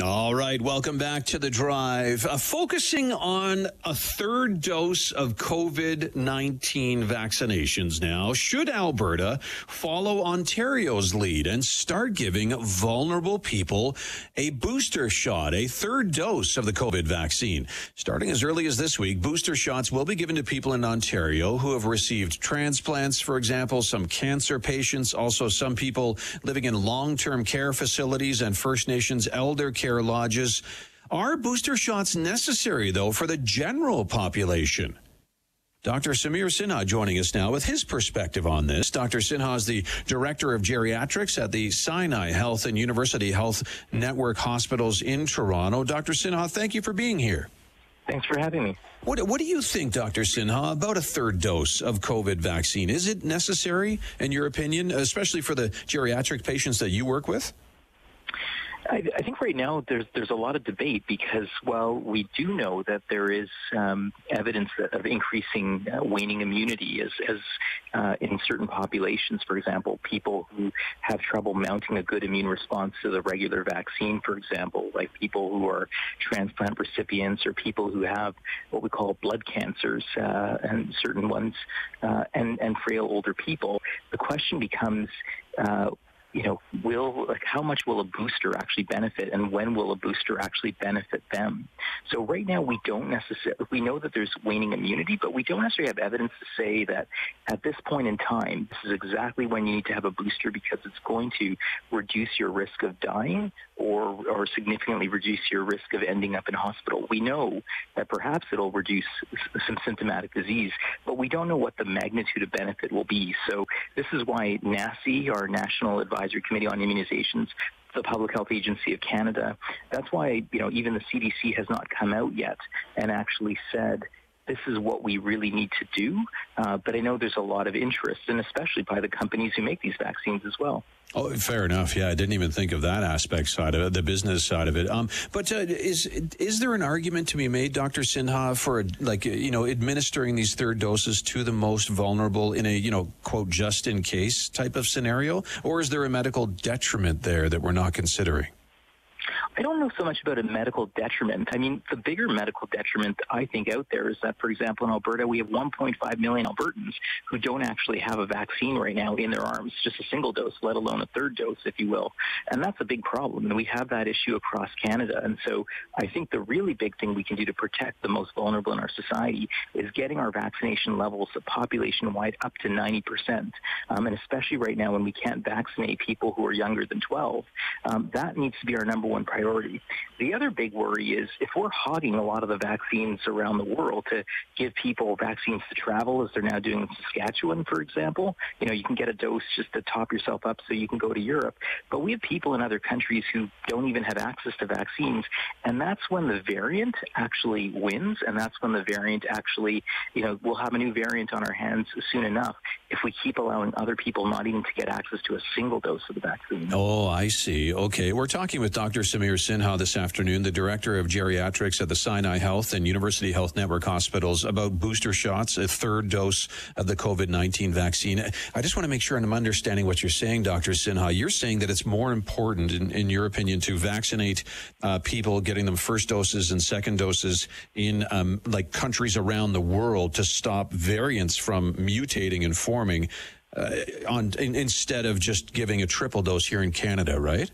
All right, welcome back to the drive. Uh, focusing on a third dose of COVID 19 vaccinations now. Should Alberta follow Ontario's lead and start giving vulnerable people a booster shot, a third dose of the COVID vaccine? Starting as early as this week, booster shots will be given to people in Ontario who have received transplants, for example, some cancer patients, also some people living in long term care facilities and First Nations elder care lodges. Are booster shots necessary, though, for the general population? Dr. Samir Sinha joining us now with his perspective on this. Dr. Sinha is the director of geriatrics at the Sinai Health and University Health Network hospitals in Toronto. Dr. Sinha, thank you for being here. Thanks for having me. What, what do you think, Dr. Sinha, about a third dose of COVID vaccine? Is it necessary, in your opinion, especially for the geriatric patients that you work with? I, I, think right now there's there's a lot of debate because while we do know that there is um, evidence of increasing uh, waning immunity as, as uh, in certain populations, for example, people who have trouble mounting a good immune response to the regular vaccine, for example, like people who are transplant recipients or people who have what we call blood cancers uh, and certain ones, uh, and and frail older people. The question becomes uh, you know, will like how much will a booster actually benefit, and when will a booster actually benefit them? So right now we don't necessarily we know that there's waning immunity, but we don't necessarily have evidence to say that at this point in time this is exactly when you need to have a booster because it's going to reduce your risk of dying or or significantly reduce your risk of ending up in hospital. We know that perhaps it'll reduce some symptomatic disease, but we don't know what the magnitude of benefit will be. So this is why NACI, our National Advisory Advisory Committee on Immunizations, the Public Health Agency of Canada. That's why, you know, even the CDC has not come out yet and actually said this is what we really need to do. Uh, but I know there's a lot of interest, and especially by the companies who make these vaccines as well. Oh, fair enough. Yeah, I didn't even think of that aspect side of it, the business side of it. Um, but uh, is is there an argument to be made, Doctor Sinha, for like you know administering these third doses to the most vulnerable in a you know quote just in case type of scenario, or is there a medical detriment there that we're not considering? I don't know so much about a medical detriment. I mean, the bigger medical detriment I think out there is that, for example, in Alberta, we have 1.5 million Albertans who don't actually have a vaccine right now in their arms, just a single dose, let alone a third dose, if you will. And that's a big problem. And we have that issue across Canada. And so I think the really big thing we can do to protect the most vulnerable in our society is getting our vaccination levels population wide up to 90%. Um, and especially right now when we can't vaccinate people who are younger than 12, um, that needs to be our number one priority. The other big worry is if we're hogging a lot of the vaccines around the world to give people vaccines to travel, as they're now doing in Saskatchewan, for example, you know, you can get a dose just to top yourself up so you can go to Europe. But we have people in other countries who don't even have access to vaccines, and that's when the variant actually wins, and that's when the variant actually, you know, we'll have a new variant on our hands soon enough if we keep allowing other people not even to get access to a single dose of the vaccine. Oh, I see. Okay. We're talking with Dr. Samir Sinha this afternoon, the director of geriatrics at the Sinai Health and University Health Network hospitals, about booster shots, a third dose of the COVID 19 vaccine. I just want to make sure I'm understanding what you're saying, Dr. Sinha. You're saying that it's more important, in, in your opinion, to vaccinate uh, people, getting them first doses and second doses in um, like countries around the world to stop variants from mutating and forming uh, on in, instead of just giving a triple dose here in Canada, right?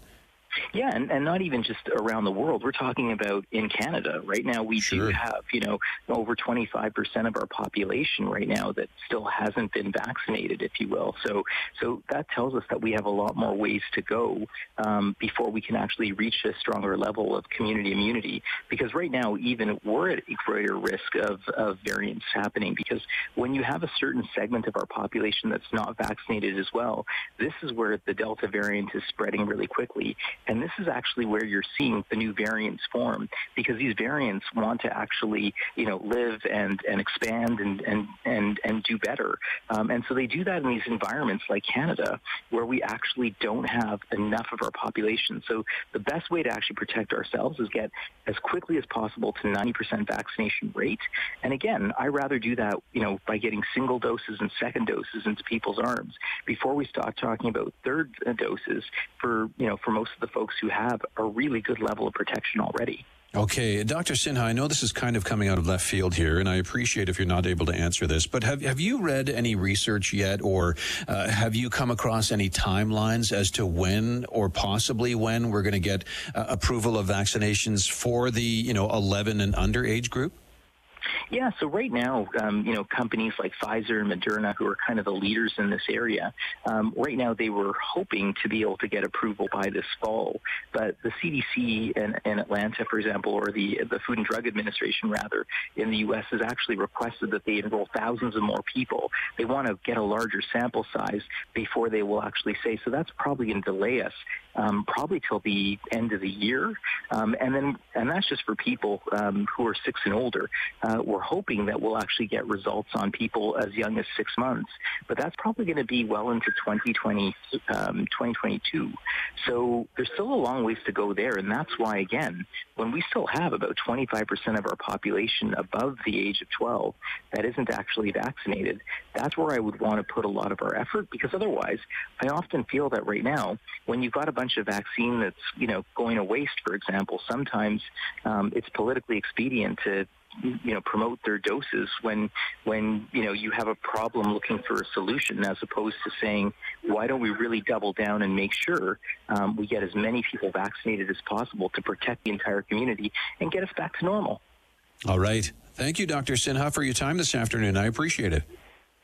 Yeah, and, and not even just around the world. We're talking about in Canada. Right now, we sure. do have, you know, over 25% of our population right now that still hasn't been vaccinated, if you will. So, so that tells us that we have a lot more ways to go um, before we can actually reach a stronger level of community immunity. Because right now, even we're at greater risk of, of variants happening because when you have a certain segment of our population that's not vaccinated as well, this is where the Delta variant is spreading really quickly And this is actually where you're seeing the new variants form because these variants want to actually, you know, live and, and expand and, and, and, and do better. Um, and so they do that in these environments like Canada where we actually don't have enough of our population. So the best way to actually protect ourselves is get as quickly as possible to 90% vaccination rate. And again, I rather do that, you know, by getting single doses and second doses into people's arms before we start talking about third doses for, you know, for most of the folks who have a really good level of protection already. Okay, Dr. Sinha, I know this is kind of coming out of left field here, and I appreciate if you're not able to answer this, but have, have you read any research yet, or uh, have you come across any timelines as to when or possibly when we're going to get uh, approval of vaccinations for the, you know, 11 and under age group? Yeah, so right now, um, you know, companies like Pfizer and Moderna, who are kind of the leaders in this area, um, right now they were hoping to be able to get approval by this fall. But the CDC in, in Atlanta, for example, or the the Food and Drug Administration, rather, in the U.S., has actually requested that they enroll thousands of more people. They want to get a larger sample size before they will actually say. So that's probably going to delay us um, probably till the end of the year. Um, and then, and that's just for people um, who are six and older. Uh, we're hoping that we'll actually get results on people as young as six months, but that's probably going to be well into 2020, 2022. Um, so there's still a long ways to go there, and that's why, again, when we still have about 25% of our population above the age of 12 that isn't actually vaccinated, that's where I would want to put a lot of our effort because otherwise, I often feel that right now, when you've got a bunch of vaccine that's you know going to waste, for example, sometimes um, it's politically expedient to you know promote their doses when when you know you have a problem looking for a solution as opposed to saying why don't we really double down and make sure um, we get as many people vaccinated as possible to protect the entire community and get us back to normal. All right. Thank you, Dr. Sinha, for your time this afternoon. I appreciate it.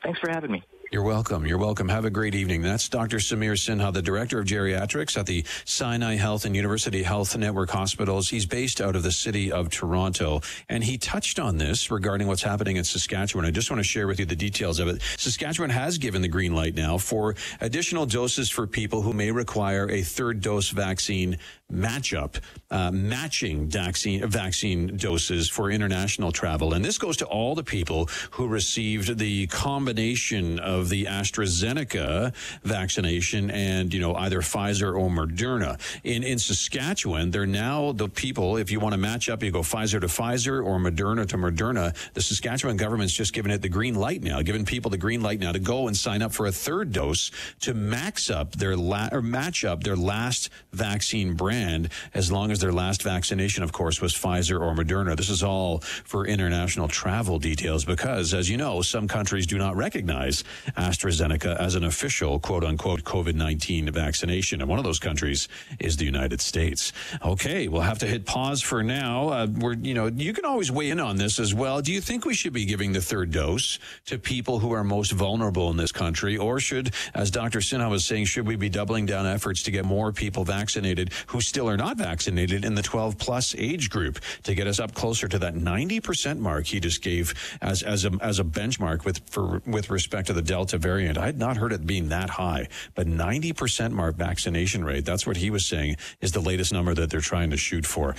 Thanks for having me. You're welcome. You're welcome. Have a great evening. That's Dr. Samir Sinha, the Director of Geriatrics at the Sinai Health and University Health Network Hospitals. He's based out of the city of Toronto. And he touched on this regarding what's happening in Saskatchewan. I just want to share with you the details of it. Saskatchewan has given the green light now for additional doses for people who may require a third dose vaccine matchup, uh, matching vaccine, vaccine doses for international travel. And this goes to all the people who received the combination of the AstraZeneca vaccination and, you know, either Pfizer or Moderna. In, in Saskatchewan, they're now the people, if you want to match up, you go Pfizer to Pfizer or Moderna to Moderna. The Saskatchewan government's just given it the green light now, giving people the green light now to go and sign up for a third dose to max up their la- or match up their last vaccine brand as long as their last vaccination, of course, was Pfizer or Moderna. This is all for international travel details because, as you know, some countries do not recognize AstraZeneca as an official quote unquote COVID 19 vaccination. And one of those countries is the United States. Okay, we'll have to hit pause for now. Uh, we're, you know, you can always weigh in on this as well. Do you think we should be giving the third dose to people who are most vulnerable in this country? Or should, as Dr. Sinha was saying, should we be doubling down efforts to get more people vaccinated who still are not vaccinated in the 12 plus age group to get us up closer to that 90% mark he just gave as, as a, as a benchmark with, for, with respect to the Delta variant. I had not heard it being that high, but 90% mark vaccination rate. That's what he was saying is the latest number that they're trying to shoot for.